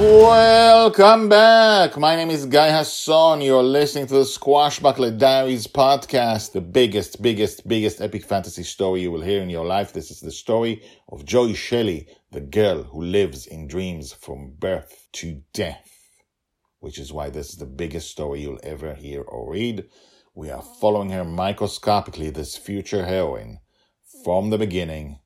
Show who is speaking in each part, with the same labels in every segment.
Speaker 1: Welcome back. My name is Guy Hasson. You're listening to the Squashbuckler Diaries podcast, the biggest, biggest, biggest epic fantasy story you will hear in your life. This is the story of Joy Shelley, the girl who lives in dreams from birth to death, which is why this is the biggest story you'll ever hear or read. We are following her microscopically, this future heroine, from the beginning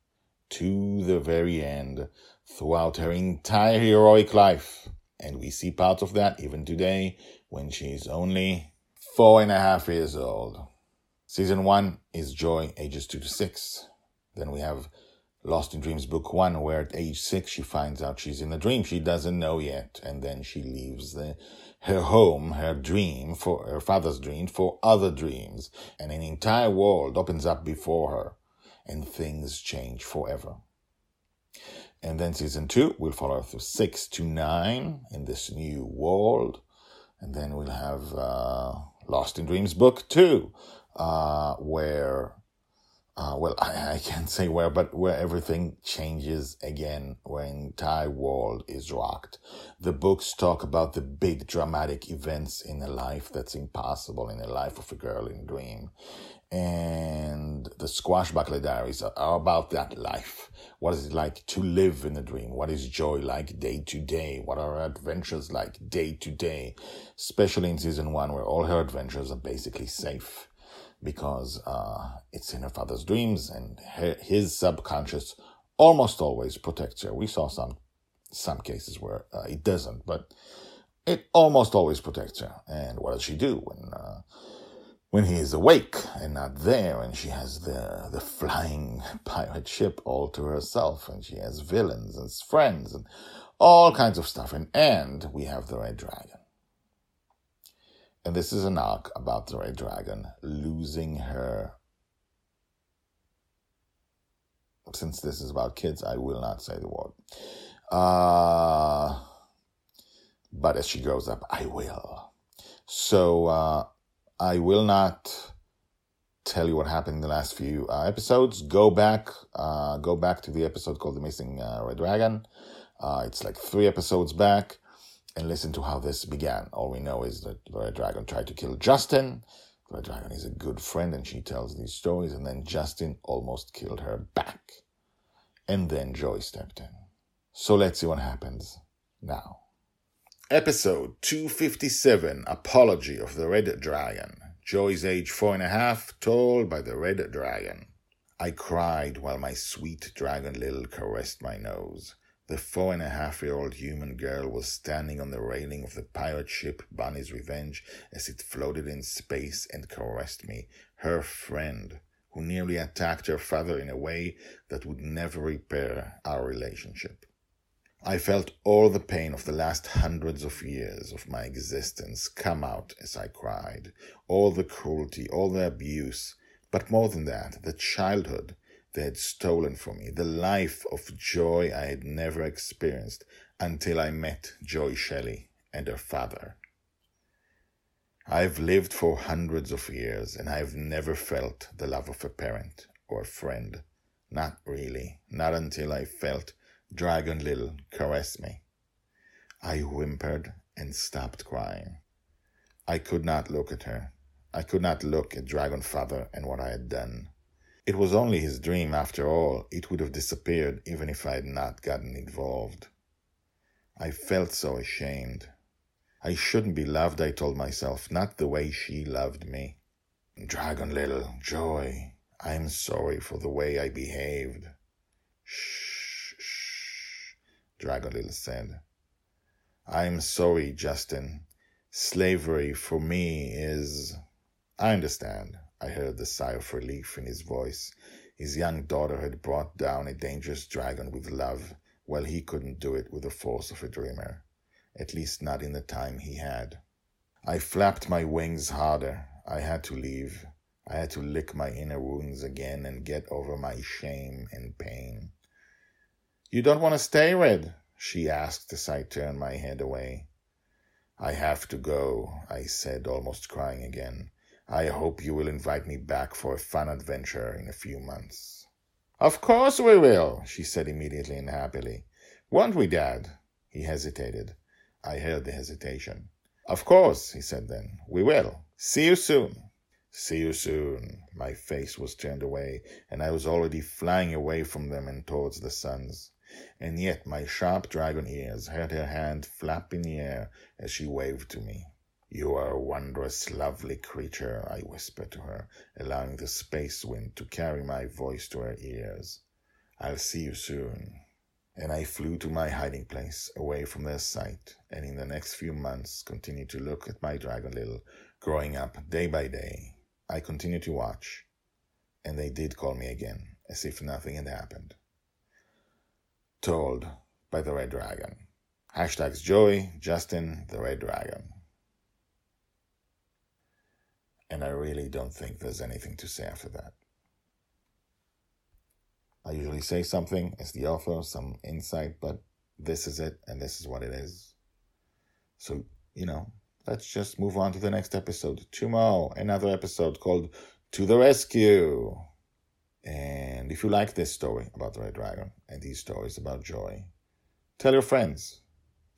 Speaker 1: to the very end throughout her entire heroic life. And we see parts of that even today when she's only four and a half years old. Season one is Joy, ages two to six. Then we have Lost in Dreams book one, where at age six she finds out she's in a dream she doesn't know yet. And then she leaves the, her home, her dream for her father's dream for other dreams. And an entire world opens up before her and things change forever. And then season two will follow through six to nine in this new world. And then we'll have uh, Lost in Dreams book two, uh, where, uh, well, I, I can't say where, but where everything changes again, where entire world is rocked. The books talk about the big dramatic events in a life that's impossible in a life of a girl in a dream and the Squashbuckler Diaries are about that life. What is it like to live in a dream? What is joy like day to day? What are adventures like day to day? Especially in season one, where all her adventures are basically safe because uh, it's in her father's dreams, and her, his subconscious almost always protects her. We saw some some cases where uh, it doesn't, but it almost always protects her. And what does she do when? Uh, when he is awake and not there, and she has the the flying pirate ship all to herself, and she has villains and friends and all kinds of stuff. And and we have the Red Dragon. And this is an arc about the Red Dragon losing her. Since this is about kids, I will not say the word. Uh, but as she grows up, I will. So uh, I will not tell you what happened in the last few uh, episodes. Go back, uh, go back to the episode called "The Missing uh, Red Dragon." Uh, it's like three episodes back, and listen to how this began. All we know is that the Red Dragon tried to kill Justin. The Red Dragon is a good friend, and she tells these stories. And then Justin almost killed her back, and then Joy stepped in. So let's see what happens now. Episode 257 Apology of the Red Dragon. Joy's age four and a half, told by the Red Dragon. I cried while my sweet dragon Lil caressed my nose. The four and a half year old human girl was standing on the railing of the pirate ship Bonny's Revenge as it floated in space and caressed me, her friend, who nearly attacked her father in a way that would never repair our relationship. I felt all the pain of the last hundreds of years of my existence come out as I cried, all the cruelty, all the abuse, but more than that, the childhood they had stolen from me, the life of joy I had never experienced until I met Joy Shelley and her father. I've lived for hundreds of years and I've never felt the love of a parent or a friend. Not really, not until I felt Dragon Lil caress me. I whimpered and stopped crying. I could not look at her. I could not look at Dragon Father and what I had done. It was only his dream after all. It would have disappeared even if I had not gotten involved. I felt so ashamed. I shouldn't be loved, I told myself, not the way she loved me. Dragon Little, Joy, I'm sorry for the way I behaved. Shh. shh, Dragon Little said. I'm sorry, Justin. Slavery for me is. I understand. I heard the sigh of relief in his voice. His young daughter had brought down a dangerous dragon with love, while he couldn't do it with the force of a dreamer, at least not in the time he had. I flapped my wings harder. I had to leave. I had to lick my inner wounds again and get over my shame and pain. You don't want to stay, Red? she asked as I turned my head away. I have to go, I said, almost crying again. I hope you will invite me back for a fun adventure in a few months. Of course we will, she said immediately and happily. Won't we, Dad? He hesitated. I heard the hesitation. Of course, he said then. We will. See you soon. See you soon. My face was turned away, and I was already flying away from them and towards the suns. And yet my sharp dragon ears heard her hand flap in the air as she waved to me. You are a wondrous, lovely creature, I whispered to her, allowing the space wind to carry my voice to her ears. I'll see you soon. And I flew to my hiding place, away from their sight, and in the next few months continued to look at my dragon little growing up day by day. I continued to watch, and they did call me again, as if nothing had happened. Told by the Red Dragon. Hashtags Joy, Justin, the Red Dragon and I really don't think there's anything to say after that. I usually say something as the author, some insight, but this is it and this is what it is. So, you know, let's just move on to the next episode. Tomorrow, another episode called To the Rescue. And if you like this story about the Red Dragon and these stories about joy, tell your friends.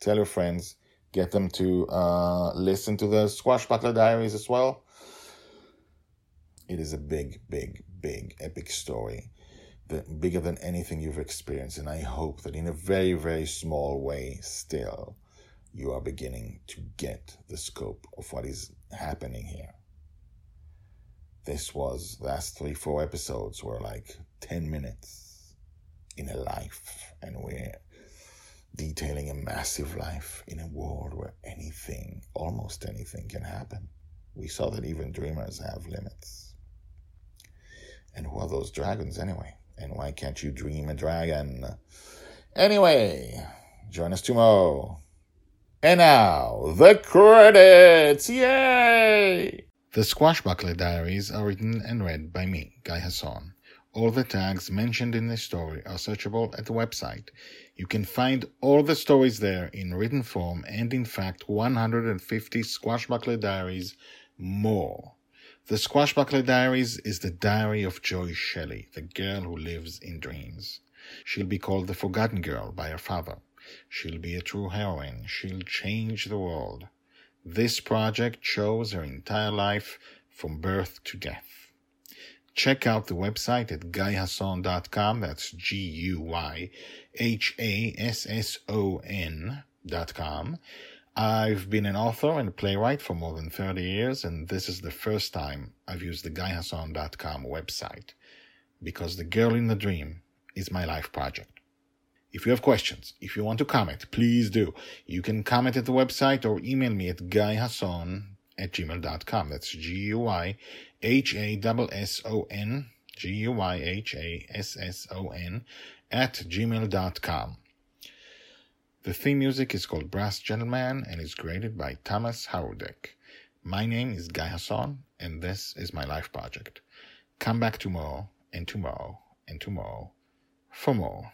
Speaker 1: Tell your friends. Get them to uh, listen to the Squashbuckler Diaries as well it is a big, big, big, epic story, that bigger than anything you've experienced. And I hope that in a very, very small way, still, you are beginning to get the scope of what is happening here. This was last three, four episodes were like 10 minutes in a life, and we're detailing a massive life in a world where anything, almost anything, can happen. We saw that even dreamers have limits. And who are those dragons anyway? And why can't you dream a dragon? Anyway, join us tomorrow. And now, the credits! Yay! The Squashbuckler Diaries are written and read by me, Guy Hasson. All the tags mentioned in this story are searchable at the website. You can find all the stories there in written form and, in fact, 150 Squashbuckler Diaries more. The Squashbuckler Diaries is the diary of Joy Shelley, the girl who lives in dreams. She'll be called the Forgotten Girl by her father. She'll be a true heroine. She'll change the world. This project shows her entire life from birth to death. Check out the website at guyhasson.com. That's G-U-Y-H-A-S-S-O-N dot com. I've been an author and playwright for more than 30 years, and this is the first time I've used the GuyHasson.com website because The Girl in the Dream is my life project. If you have questions, if you want to comment, please do. You can comment at the website or email me at guyhasson at gmail.com. That's G-U-Y-H-A-S-S-O-N, G-U-Y-H-A-S-S-O-N at gmail.com. The theme music is called Brass Gentleman and is created by Thomas Howardek. My name is Guy Hasson, and this is my life project. Come back tomorrow, and tomorrow, and tomorrow for more.